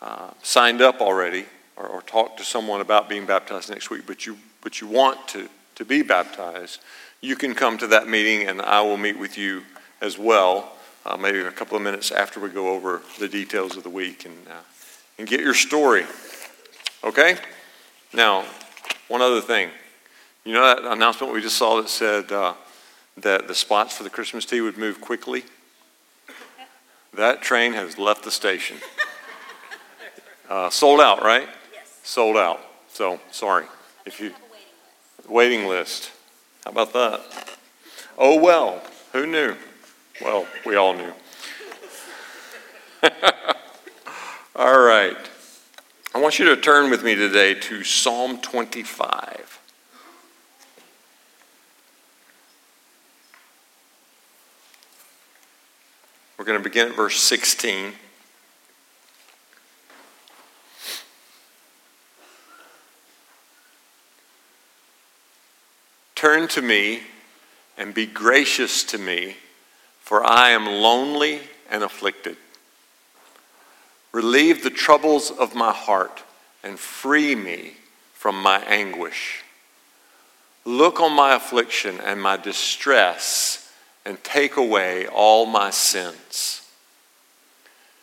uh, signed up already or, or talked to someone about being baptized next week, but you, but you want to, to be baptized, you can come to that meeting and I will meet with you as well, uh, maybe a couple of minutes after we go over the details of the week and, uh, and get your story. Okay? Now, one other thing. You know that announcement we just saw that said uh, that the spots for the Christmas tea would move quickly? That train has left the station. Uh, sold out, right? Yes. Sold out. So sorry if you waiting list. How about that? Oh well, who knew? Well, we all knew. all right. I want you to turn with me today to Psalm 25. We're going to begin at verse 16. Turn to me and be gracious to me, for I am lonely and afflicted. Relieve the troubles of my heart and free me from my anguish. Look on my affliction and my distress and take away all my sins.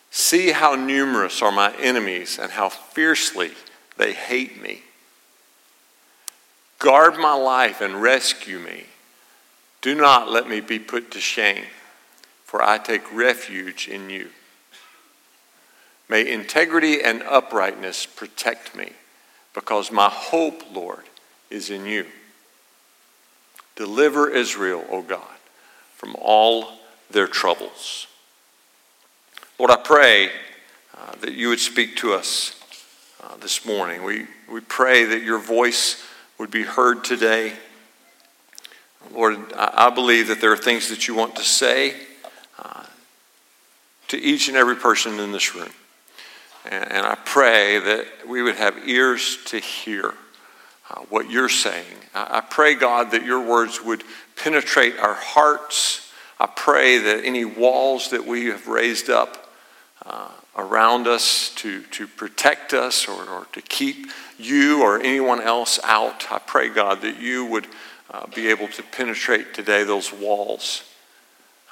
See how numerous are my enemies and how fiercely they hate me. Guard my life and rescue me. Do not let me be put to shame, for I take refuge in you. May integrity and uprightness protect me, because my hope, Lord, is in you. Deliver Israel, O God, from all their troubles. Lord, I pray uh, that you would speak to us uh, this morning. We, we pray that your voice would be heard today. Lord, I, believe that there are things that you want to say uh, to each and every person in this room. And, and I pray that we would have ears to hear. Uh, what you're saying. I, I pray, God, that your words would penetrate our hearts. I pray that any walls that we have raised up uh, around us to, to protect us or, or to keep you or anyone else out, I pray, God, that you would uh, be able to penetrate today those walls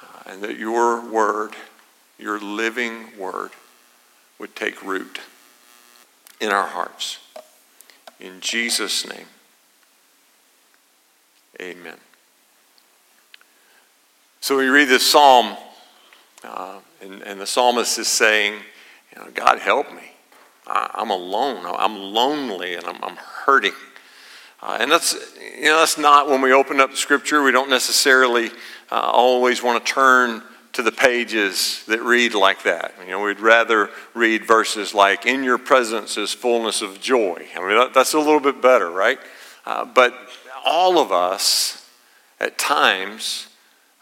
uh, and that your word, your living word, would take root in our hearts. In Jesus' name, amen. So we read this psalm, uh, and, and, the psalmist is saying, you know, God help me. I, am alone. I'm lonely and I'm, I'm hurting. Uh, and that's, you know, that's not when we open up the scripture, we don't necessarily uh, always want to turn to the pages that read like that. You know, we'd rather read verses like, In your presence is fullness of joy. I mean, that's a little bit better, right? Uh, but all of us, at times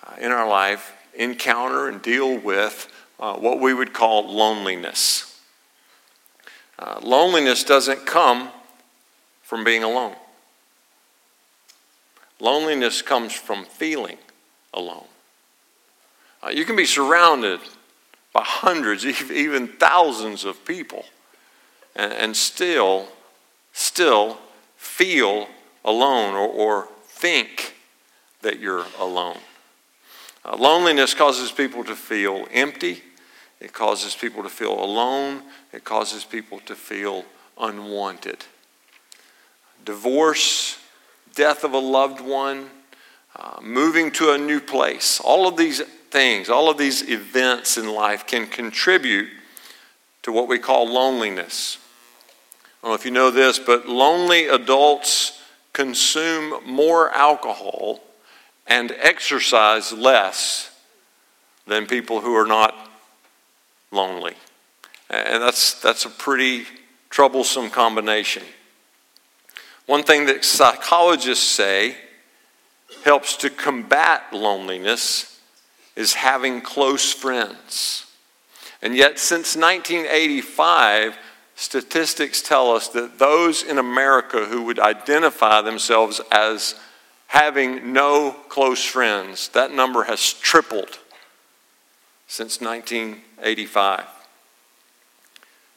uh, in our life, encounter and deal with uh, what we would call loneliness. Uh, loneliness doesn't come from being alone, loneliness comes from feeling alone. Uh, you can be surrounded by hundreds, even thousands of people, and, and still, still feel alone or, or think that you're alone. Uh, loneliness causes people to feel empty. It causes people to feel alone. It causes people to feel unwanted. Divorce, death of a loved one, uh, moving to a new place, all of these things, all of these events in life can contribute to what we call loneliness. I don't know if you know this, but lonely adults consume more alcohol and exercise less than people who are not lonely. And that's, that's a pretty troublesome combination. One thing that psychologists say helps to combat loneliness is having close friends. And yet, since 1985, statistics tell us that those in America who would identify themselves as having no close friends, that number has tripled since 1985.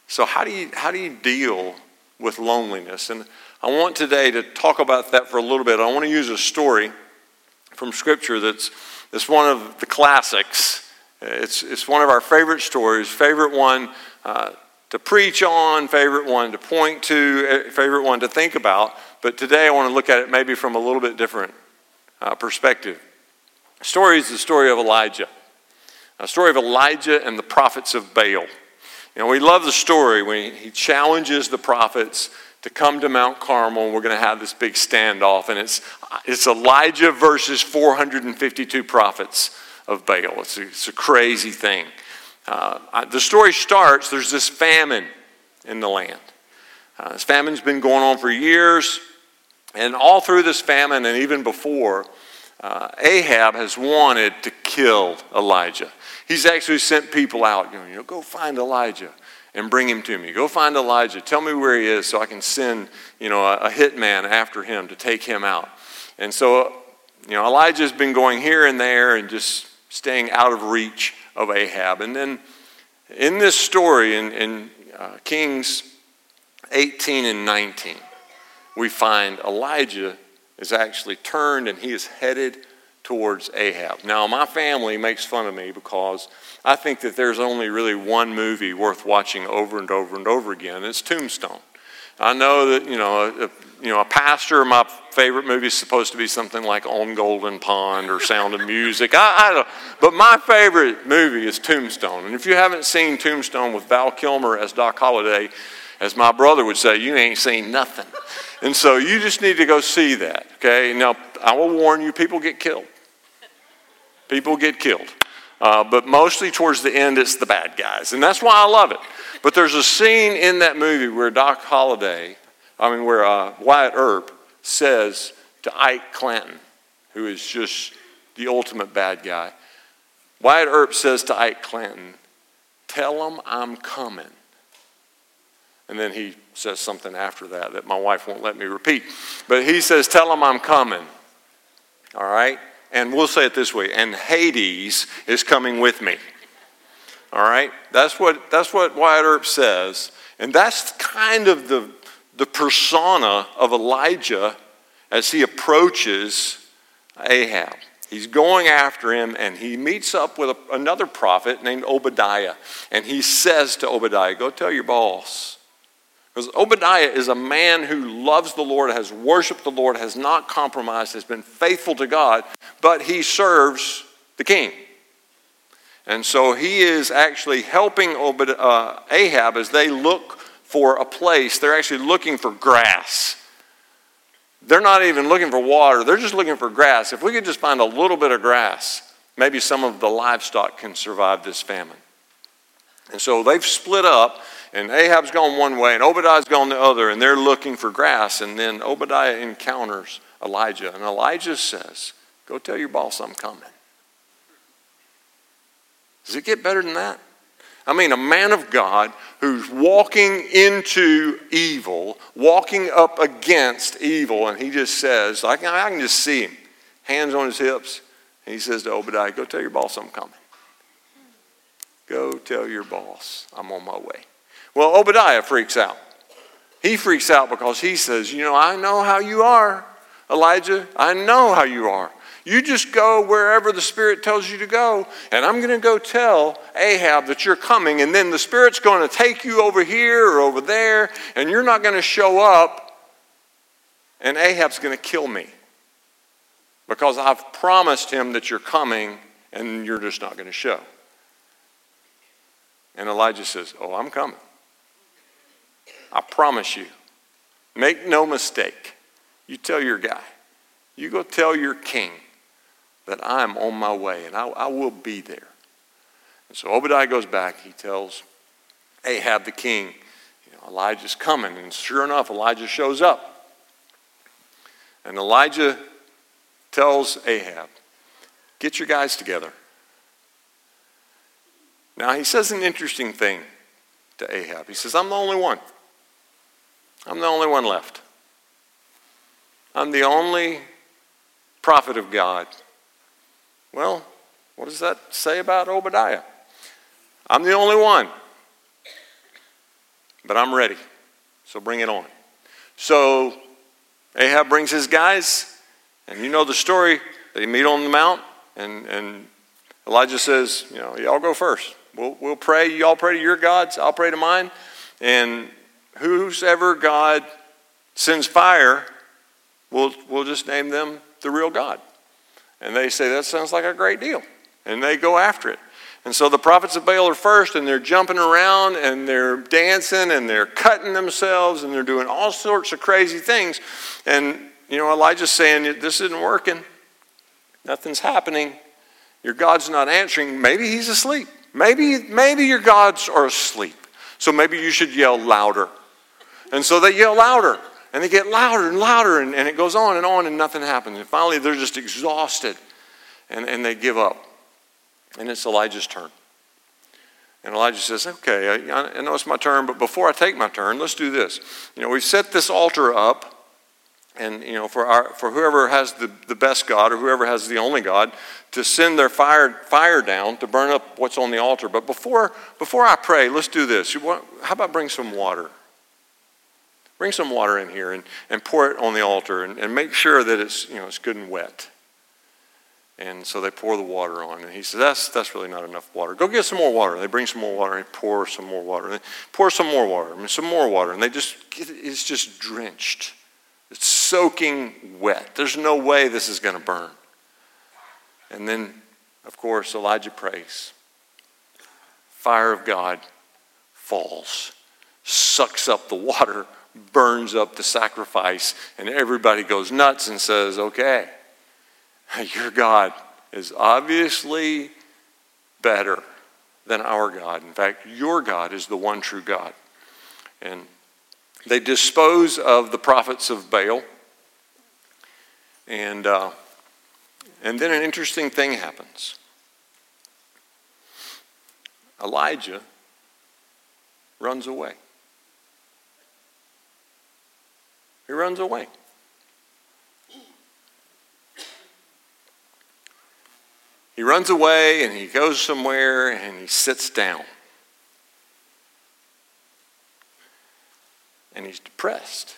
So, how do you, how do you deal with loneliness? And I want today to talk about that for a little bit. I want to use a story from Scripture that's, that's one of the classics. It's, it's one of our favorite stories, favorite one uh, to preach on, favorite one to point to, eh, favorite one to think about. But today I want to look at it maybe from a little bit different uh, perspective. The story is the story of Elijah, a story of Elijah and the prophets of Baal. You know, we love the story when he challenges the prophets to come to Mount Carmel and we're going to have this big standoff. And it's, it's Elijah versus 452 prophets of Baal. It's a, it's a crazy thing. Uh, the story starts there's this famine in the land. Uh, this famine's been going on for years. And all through this famine and even before, uh, Ahab has wanted to kill Elijah. He's actually sent people out, you know, you know, go find Elijah and bring him to me. Go find Elijah. Tell me where he is so I can send, you know, a, a hitman after him to take him out. And so, you know, Elijah's been going here and there and just staying out of reach of Ahab. And then in this story, in, in uh, Kings 18 and 19, we find Elijah is actually turned and he is headed towards Ahab. Now, my family makes fun of me because I think that there's only really one movie worth watching over and over and over again. It's Tombstone. I know that, you know, a, you know, a pastor, my favorite movie is supposed to be something like On Golden Pond or Sound of Music. I, I don't, but my favorite movie is Tombstone. And if you haven't seen Tombstone with Val Kilmer as Doc Holliday, as my brother would say, you ain't seen nothing. And so you just need to go see that, okay? Now, I will warn you, people get killed. People get killed. Uh, but mostly towards the end, it's the bad guys. And that's why I love it. But there's a scene in that movie where Doc Holliday, I mean, where uh, Wyatt Earp says to Ike Clanton, who is just the ultimate bad guy, Wyatt Earp says to Ike Clanton, Tell him I'm coming. And then he says something after that that my wife won't let me repeat. But he says, Tell him I'm coming. All right? And we'll say it this way and Hades is coming with me. All right? That's what, that's what Wyatt Earp says. And that's kind of the, the persona of Elijah as he approaches Ahab. He's going after him, and he meets up with a, another prophet named Obadiah. And he says to Obadiah, Go tell your boss because Obadiah is a man who loves the Lord, has worshiped the Lord, has not compromised, has been faithful to God, but he serves the king. And so he is actually helping Obad- uh, Ahab as they look for a place. They're actually looking for grass. They're not even looking for water, they're just looking for grass. If we could just find a little bit of grass, maybe some of the livestock can survive this famine. And so they've split up and Ahab's gone one way, and Obadiah's gone the other, and they're looking for grass. And then Obadiah encounters Elijah, and Elijah says, Go tell your boss I'm coming. Does it get better than that? I mean, a man of God who's walking into evil, walking up against evil, and he just says, I can, I can just see him, hands on his hips, and he says to Obadiah, Go tell your boss I'm coming. Go tell your boss I'm on my way. Well, Obadiah freaks out. He freaks out because he says, You know, I know how you are, Elijah. I know how you are. You just go wherever the Spirit tells you to go, and I'm going to go tell Ahab that you're coming, and then the Spirit's going to take you over here or over there, and you're not going to show up, and Ahab's going to kill me because I've promised him that you're coming, and you're just not going to show. And Elijah says, Oh, I'm coming. I promise you. Make no mistake. You tell your guy, you go tell your king that I'm on my way and I, I will be there. And so Obadiah goes back. He tells Ahab the king, you know, Elijah's coming. And sure enough, Elijah shows up. And Elijah tells Ahab, Get your guys together. Now, he says an interesting thing to Ahab. He says, I'm the only one. I'm the only one left. I'm the only prophet of God. Well, what does that say about Obadiah? I'm the only one. but I'm ready. So bring it on. So Ahab brings his guys, and you know the story. They meet on the mount, and, and Elijah says, You know, y'all go first. We'll, we'll pray. Y'all pray to your gods, I'll pray to mine. And whosoever God sends fire, we'll, we'll just name them the real God. And they say, That sounds like a great deal. And they go after it. And so the prophets of Baal are first, and they're jumping around, and they're dancing, and they're cutting themselves, and they're doing all sorts of crazy things. And, you know, Elijah's saying, This isn't working. Nothing's happening. Your God's not answering. Maybe he's asleep. Maybe, maybe your gods are asleep. So maybe you should yell louder. And so they yell louder. And they get louder and louder, and, and it goes on and on, and nothing happens. And finally, they're just exhausted, and, and they give up. And it's Elijah's turn. And Elijah says, Okay, I, I know it's my turn, but before I take my turn, let's do this. You know, we've set this altar up and you know for our for whoever has the, the best god or whoever has the only god to send their fire fire down to burn up what's on the altar but before before i pray let's do this how about bring some water bring some water in here and, and pour it on the altar and, and make sure that it's you know it's good and wet and so they pour the water on and he says that's that's really not enough water go get some more water they bring some more water and pour some more water and they pour some more water some more water and they just it's just drenched it's soaking wet. There's no way this is going to burn. And then, of course, Elijah prays. Fire of God falls, sucks up the water, burns up the sacrifice, and everybody goes nuts and says, Okay, your God is obviously better than our God. In fact, your God is the one true God. And they dispose of the prophets of Baal. And, uh, and then an interesting thing happens. Elijah runs away. He runs away. He runs away and he goes somewhere and he sits down. and he's depressed.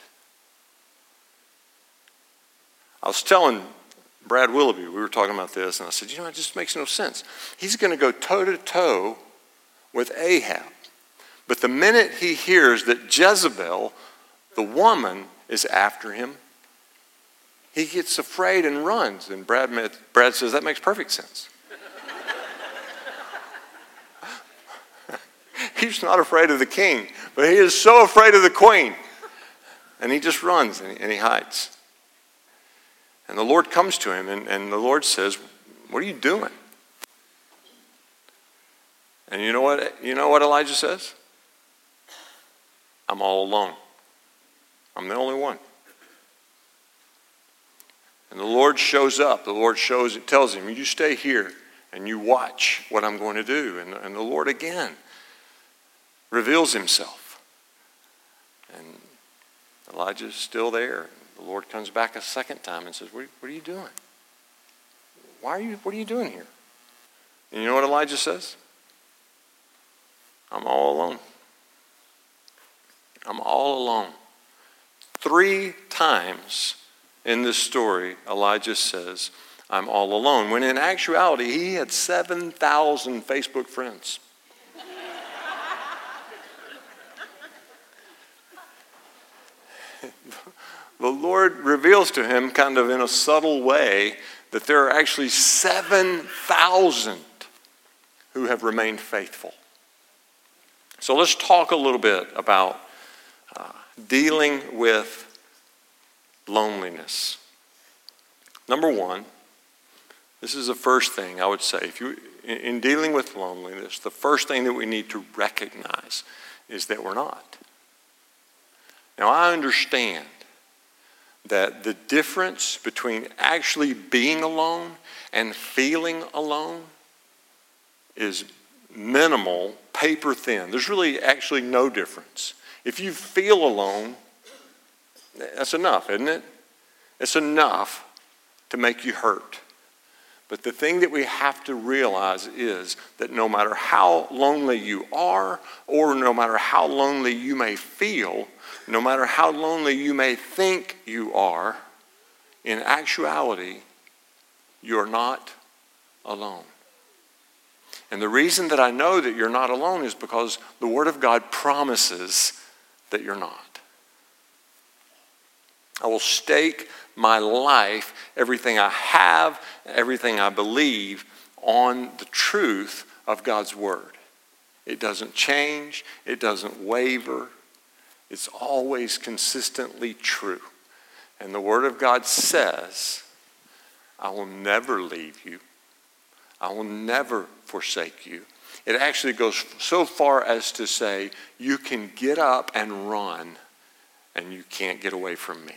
I was telling Brad Willoughby, we were talking about this, and I said, you know, it just makes no sense. He's going to go toe to toe with Ahab. But the minute he hears that Jezebel, the woman, is after him, he gets afraid and runs. And Brad, Brad says, that makes perfect sense. He's not afraid of the king, but he is so afraid of the queen. And he just runs and he, and he hides. And the Lord comes to him, and, and the Lord says, What are you doing? And you know what, you know what Elijah says? I'm all alone. I'm the only one. And the Lord shows up. The Lord shows, it tells him, You stay here and you watch what I'm going to do. And, and the Lord again reveals himself. And Elijah's still there. The Lord comes back a second time and says, What, what are you doing? Why are you, what are you doing here? And you know what Elijah says? I'm all alone. I'm all alone. Three times in this story, Elijah says, I'm all alone. When in actuality, he had 7,000 Facebook friends. the Lord reveals to him, kind of in a subtle way, that there are actually 7,000 who have remained faithful. So let's talk a little bit about dealing with loneliness. Number one, this is the first thing I would say. If you, in dealing with loneliness, the first thing that we need to recognize is that we're not. Now, I understand that the difference between actually being alone and feeling alone is minimal, paper thin. There's really actually no difference. If you feel alone, that's enough, isn't it? It's enough to make you hurt. But the thing that we have to realize is that no matter how lonely you are, or no matter how lonely you may feel, no matter how lonely you may think you are, in actuality, you're not alone. And the reason that I know that you're not alone is because the Word of God promises that you're not. I will stake my life, everything I have, everything I believe, on the truth of God's Word. It doesn't change, it doesn't waver, it's always consistently true. And the Word of God says, I will never leave you, I will never forsake you. It actually goes so far as to say, You can get up and run, and you can't get away from me.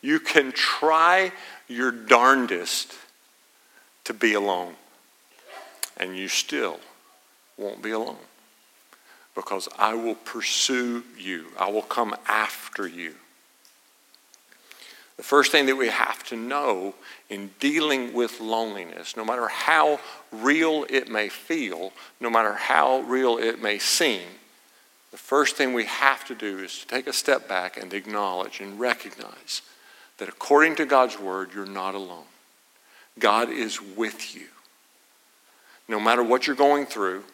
You can try your darndest to be alone, and you still won't be alone because I will pursue you, I will come after you. The first thing that we have to know in dealing with loneliness, no matter how real it may feel, no matter how real it may seem, the first thing we have to do is to take a step back and acknowledge and recognize that according to God's word, you're not alone. God is with you. No matter what you're going through,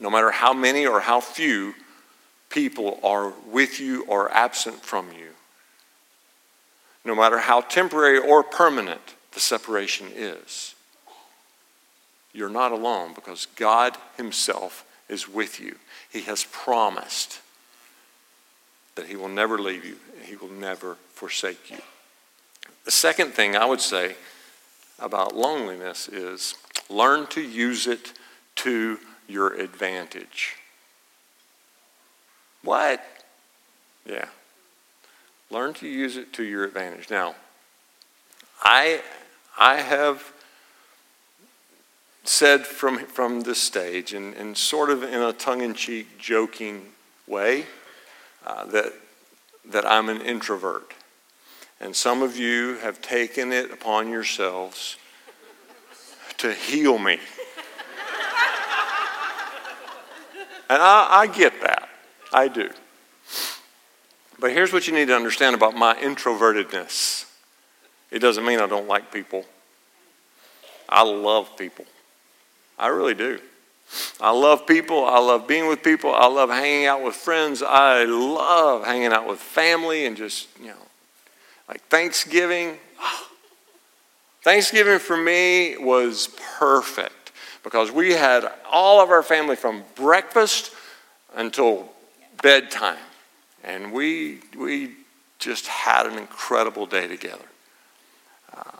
no matter how many or how few people are with you or absent from you, no matter how temporary or permanent the separation is, you're not alone because God Himself is with you. He has promised that He will never leave you, and He will never forsake you. The second thing I would say about loneliness is learn to use it to your advantage. What? Yeah. Learn to use it to your advantage. Now, I, I have said from, from this stage, and, and sort of in a tongue in cheek, joking way, uh, that, that I'm an introvert. And some of you have taken it upon yourselves to heal me. and I, I get that. I do. But here's what you need to understand about my introvertedness it doesn't mean I don't like people. I love people. I really do. I love people. I love being with people. I love hanging out with friends. I love hanging out with family and just, you know, like Thanksgiving. Thanksgiving for me was perfect because we had all of our family from breakfast until bedtime. And we, we just had an incredible day together. Uh,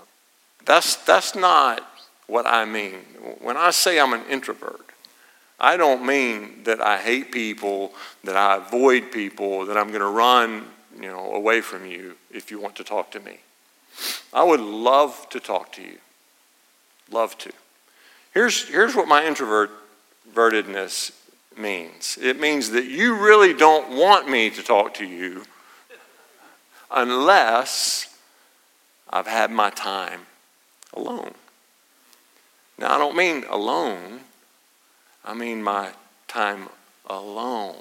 that's, that's not what I mean. When I say I'm an introvert, I don't mean that I hate people, that I avoid people, that I'm going to run you know, away from you if you want to talk to me. I would love to talk to you. Love to. Here's, here's what my introvertedness means it means that you really don't want me to talk to you unless I've had my time alone. Now, I don't mean alone, I mean my time alone.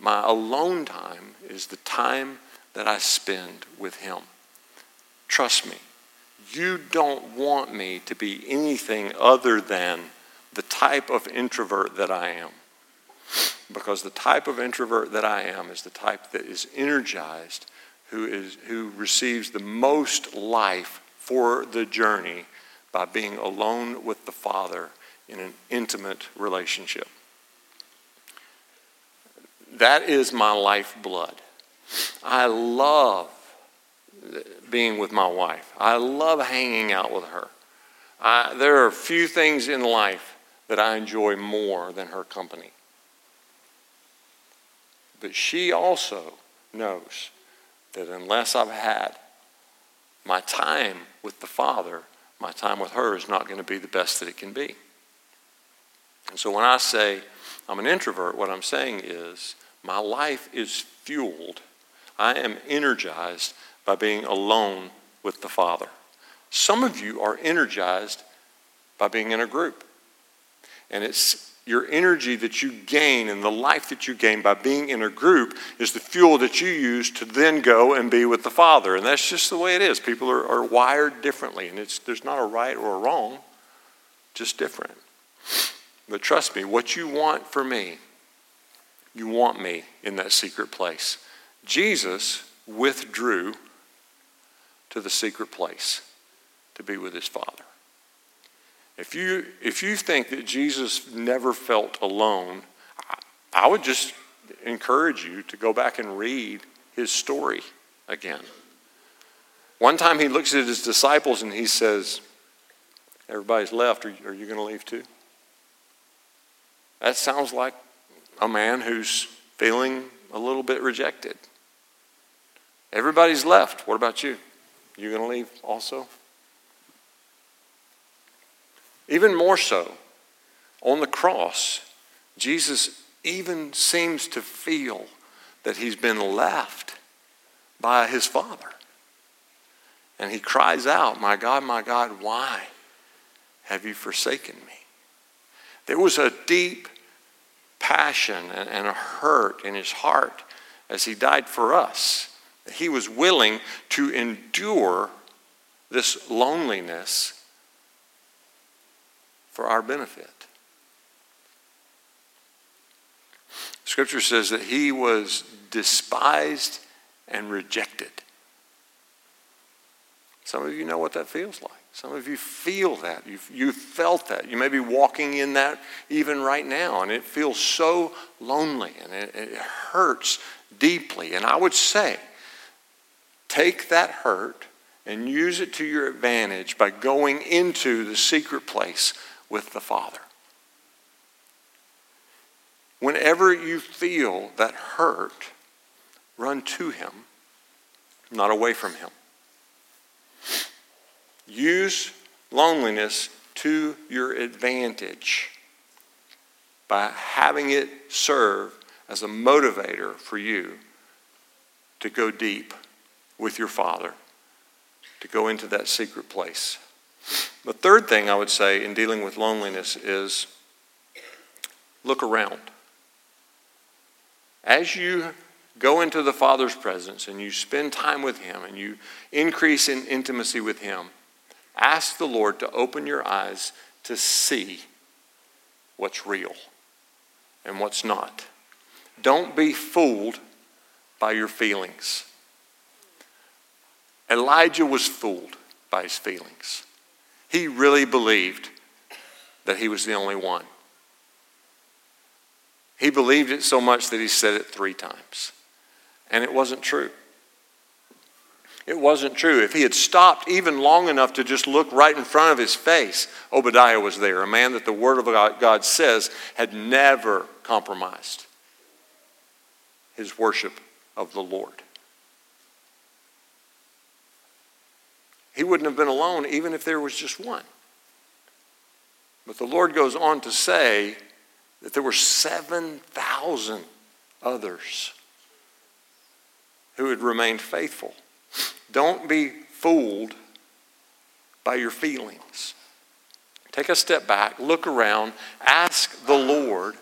My alone time is the time that I spend with Him. Trust me, you don't want me to be anything other than the type of introvert that I am. Because the type of introvert that I am is the type that is energized, who, is, who receives the most life for the journey by being alone with the Father in an intimate relationship. That is my lifeblood. I love being with my wife. I love hanging out with her. I, there are few things in life that I enjoy more than her company. But she also knows that unless I've had my time with the Father, my time with her is not going to be the best that it can be. And so when I say I'm an introvert, what I'm saying is my life is fueled. I am energized by being alone with the Father. Some of you are energized by being in a group. And it's your energy that you gain and the life that you gain by being in a group is the fuel that you use to then go and be with the Father. And that's just the way it is. People are, are wired differently, and it's, there's not a right or a wrong, just different. But trust me, what you want for me, you want me in that secret place. Jesus withdrew to the secret place to be with his Father. If you, if you think that Jesus never felt alone, I would just encourage you to go back and read his story again. One time he looks at his disciples and he says, Everybody's left. Are, are you going to leave too? That sounds like a man who's feeling a little bit rejected. Everybody's left. What about you? You going to leave also? Even more so, on the cross, Jesus even seems to feel that he's been left by his Father. And he cries out, My God, my God, why have you forsaken me? There was a deep passion and a hurt in his heart as he died for us. He was willing to endure this loneliness for our benefit. Scripture says that he was despised and rejected. Some of you know what that feels like. Some of you feel that. You've, you felt that. You may be walking in that even right now, and it feels so lonely and it, it hurts deeply. And I would say, take that hurt and use it to your advantage by going into the secret place with the Father. Whenever you feel that hurt, run to Him, not away from Him. Use loneliness to your advantage by having it serve as a motivator for you to go deep with your Father, to go into that secret place. The third thing I would say in dealing with loneliness is look around. As you go into the Father's presence and you spend time with Him and you increase in intimacy with Him, ask the Lord to open your eyes to see what's real and what's not. Don't be fooled by your feelings. Elijah was fooled by his feelings. He really believed that he was the only one. He believed it so much that he said it three times. And it wasn't true. It wasn't true. If he had stopped even long enough to just look right in front of his face, Obadiah was there, a man that the Word of God says had never compromised his worship of the Lord. He wouldn't have been alone even if there was just one. But the Lord goes on to say that there were 7,000 others who had remained faithful. Don't be fooled by your feelings. Take a step back, look around, ask the Lord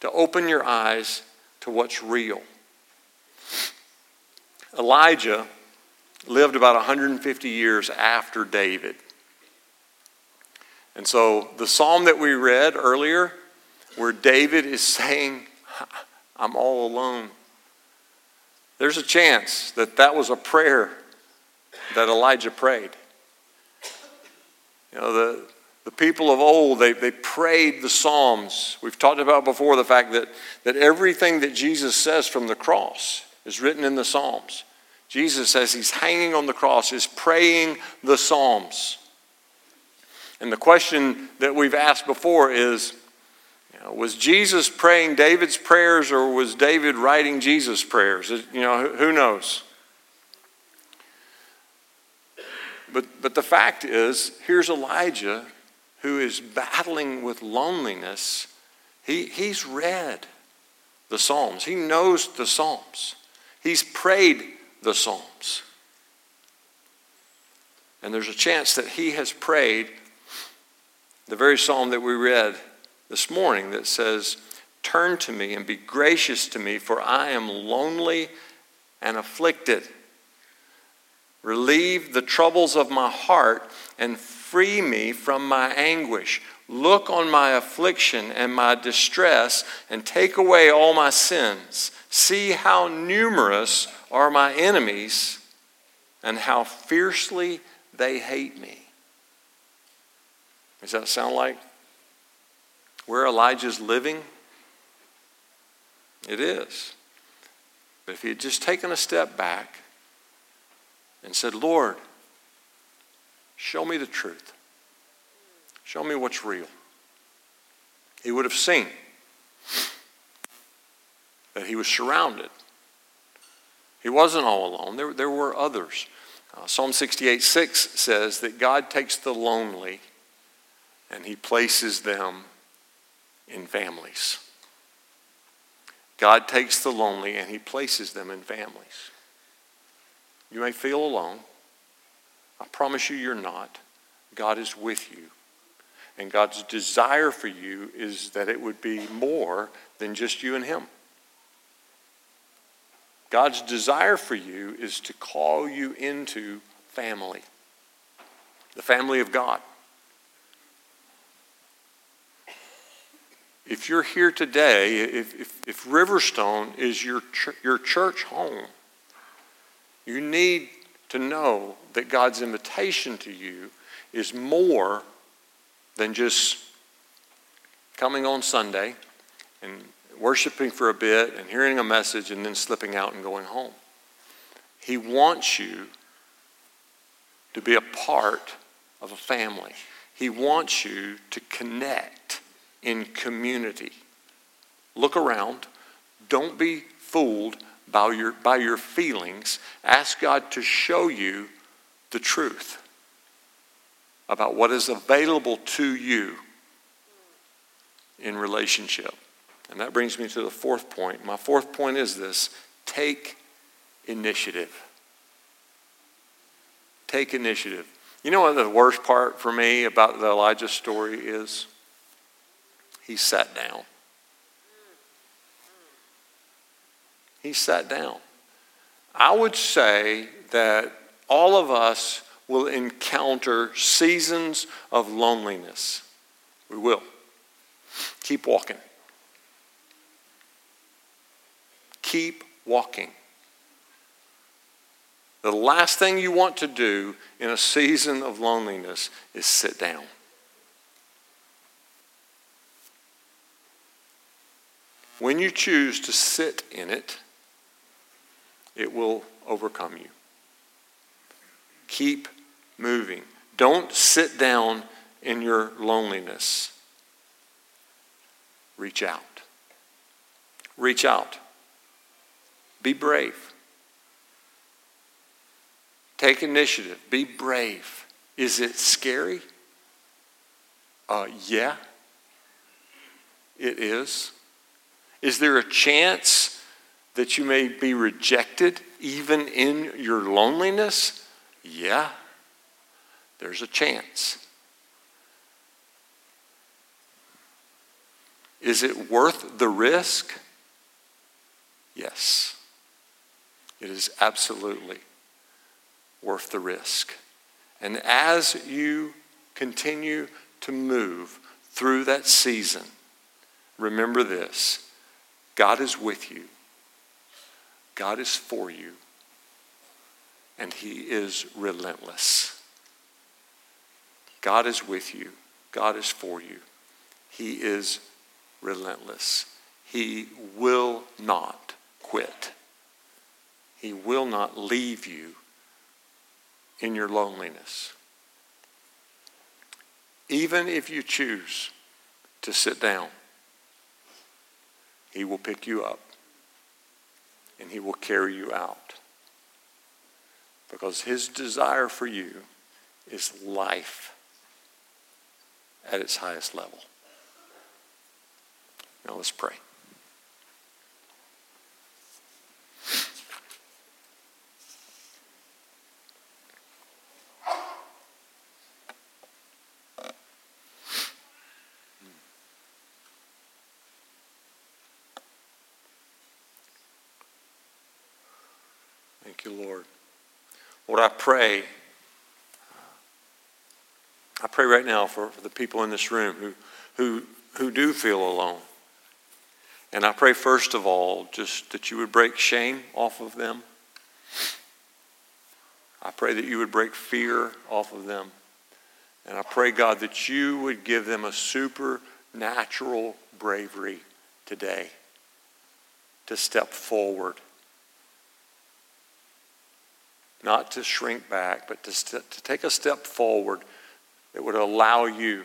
to open your eyes to what's real. Elijah lived about 150 years after David. And so the psalm that we read earlier, where David is saying, I'm all alone, there's a chance that that was a prayer that Elijah prayed. You know, the, the people of old, they, they prayed the Psalms. We've talked about before the fact that, that everything that Jesus says from the cross is written in the Psalms. Jesus, as he's hanging on the cross, is praying the Psalms. And the question that we've asked before is you know, was Jesus praying David's prayers or was David writing Jesus' prayers? You know, who knows? But, but the fact is, here's Elijah who is battling with loneliness. He, he's read the Psalms, he knows the Psalms, he's prayed the Psalms. And there's a chance that he has prayed the very psalm that we read this morning that says, Turn to me and be gracious to me, for I am lonely and afflicted. Relieve the troubles of my heart and free me from my anguish. Look on my affliction and my distress and take away all my sins. See how numerous are my enemies and how fiercely they hate me. Does that sound like where Elijah's living? It is. But if he had just taken a step back and said, Lord, show me the truth, show me what's real, he would have seen that he was surrounded. He wasn't all alone, there, there were others. Uh, Psalm 68 6 says that God takes the lonely and he places them in families. God takes the lonely and he places them in families. You may feel alone. I promise you, you're not. God is with you. And God's desire for you is that it would be more than just you and Him. God's desire for you is to call you into family, the family of God. If you're here today, if, if, if Riverstone is your, ch- your church home, you need to know that God's invitation to you is more than just coming on Sunday and worshiping for a bit and hearing a message and then slipping out and going home. He wants you to be a part of a family. He wants you to connect in community. Look around. Don't be fooled by your, by your feelings. Ask God to show you the truth about what is available to you in relationship. And that brings me to the fourth point. My fourth point is this take initiative. Take initiative. You know what the worst part for me about the Elijah story is? He sat down. He sat down. I would say that all of us will encounter seasons of loneliness. We will. Keep walking. Keep walking. The last thing you want to do in a season of loneliness is sit down. When you choose to sit in it, it will overcome you. Keep moving. Don't sit down in your loneliness. Reach out. Reach out. Be brave. Take initiative. Be brave. Is it scary? Uh, yeah, it is. Is there a chance that you may be rejected even in your loneliness? Yeah, there's a chance. Is it worth the risk? Yes. It is absolutely worth the risk. And as you continue to move through that season, remember this God is with you, God is for you, and He is relentless. God is with you, God is for you, He is relentless. He will not quit. He will not leave you in your loneliness. Even if you choose to sit down, he will pick you up and He will carry you out. Because His desire for you is life at its highest level. Now let's pray. Thank you, Lord. Lord, I pray. I pray right now for, for the people in this room who, who, who do feel alone. And I pray, first of all, just that you would break shame off of them. I pray that you would break fear off of them. And I pray, God, that you would give them a supernatural bravery today to step forward. Not to shrink back, but to, st- to take a step forward that would allow you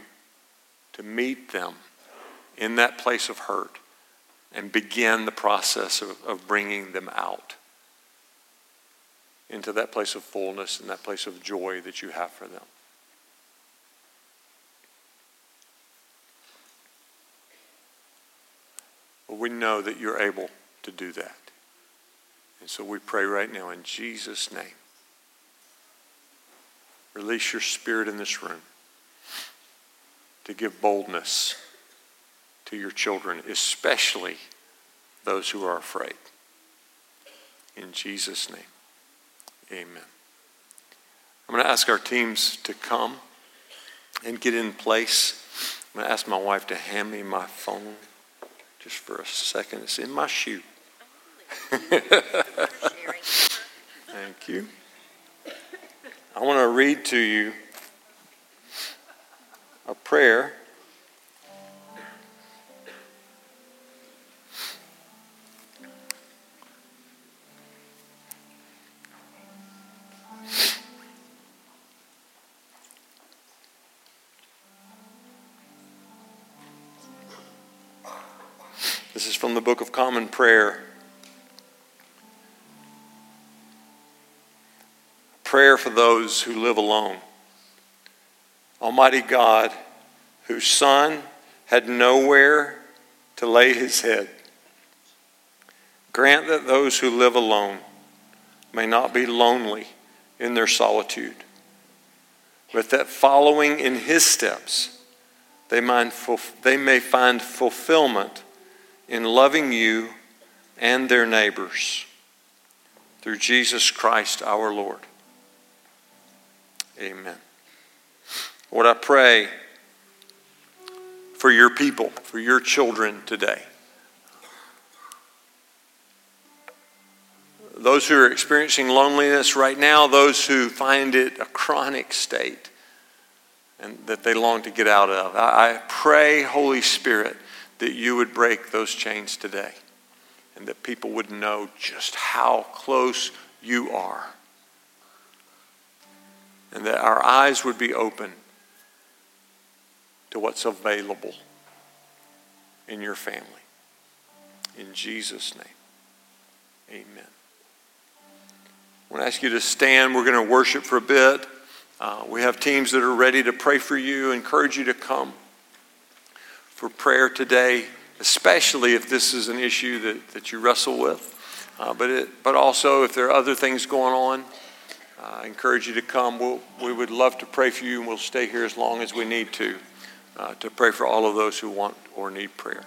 to meet them in that place of hurt and begin the process of, of bringing them out into that place of fullness and that place of joy that you have for them. But we know that you're able to do that. And so we pray right now in Jesus' name. Release your spirit in this room to give boldness to your children, especially those who are afraid. In Jesus' name, amen. I'm going to ask our teams to come and get in place. I'm going to ask my wife to hand me my phone just for a second. It's in my shoe. Thank you. I want to read to you a prayer. This is from the Book of Common Prayer. Prayer for those who live alone. Almighty God, whose Son had nowhere to lay his head, grant that those who live alone may not be lonely in their solitude, but that following in his steps, they, may find fulfillment in loving you and their neighbors through Jesus Christ our Lord. Amen. Lord, I pray for your people, for your children today. Those who are experiencing loneliness right now, those who find it a chronic state and that they long to get out of. I pray, Holy Spirit, that you would break those chains today and that people would know just how close you are. And that our eyes would be open to what's available in your family. In Jesus' name, amen. I want to ask you to stand. We're going to worship for a bit. Uh, we have teams that are ready to pray for you, encourage you to come for prayer today, especially if this is an issue that, that you wrestle with. Uh, but, it, but also, if there are other things going on, uh, I encourage you to come. We'll, we would love to pray for you, and we'll stay here as long as we need to, uh, to pray for all of those who want or need prayer.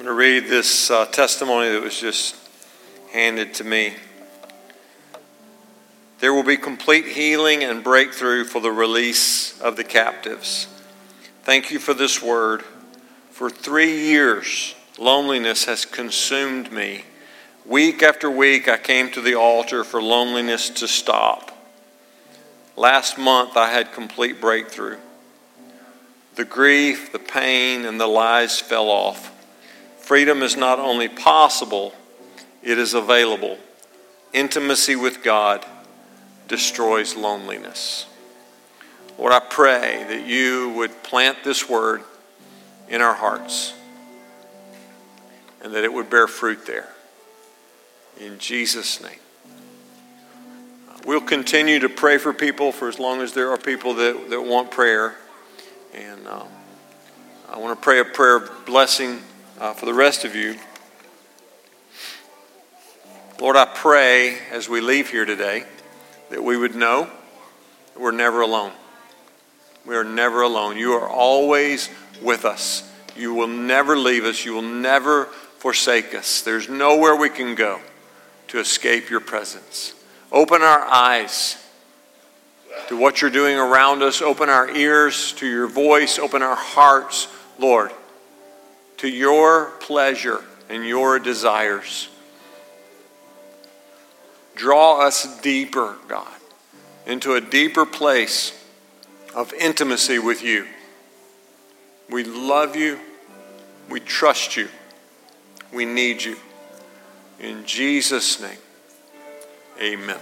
I'm going to read this uh, testimony that was just handed to me. There will be complete healing and breakthrough for the release of the captives. Thank you for this word. For three years, loneliness has consumed me. Week after week, I came to the altar for loneliness to stop. Last month, I had complete breakthrough. The grief, the pain, and the lies fell off. Freedom is not only possible, it is available. Intimacy with God destroys loneliness. Lord, I pray that you would plant this word in our hearts and that it would bear fruit there. In Jesus' name. We'll continue to pray for people for as long as there are people that, that want prayer. And um, I want to pray a prayer of blessing uh, for the rest of you. Lord, I pray as we leave here today that we would know that we're never alone. We are never alone. You are always with us. You will never leave us. You will never forsake us. There's nowhere we can go to escape your presence. Open our eyes to what you're doing around us. Open our ears to your voice. Open our hearts, Lord, to your pleasure and your desires. Draw us deeper, God, into a deeper place of intimacy with you. We love you. We trust you. We need you. In Jesus' name, amen.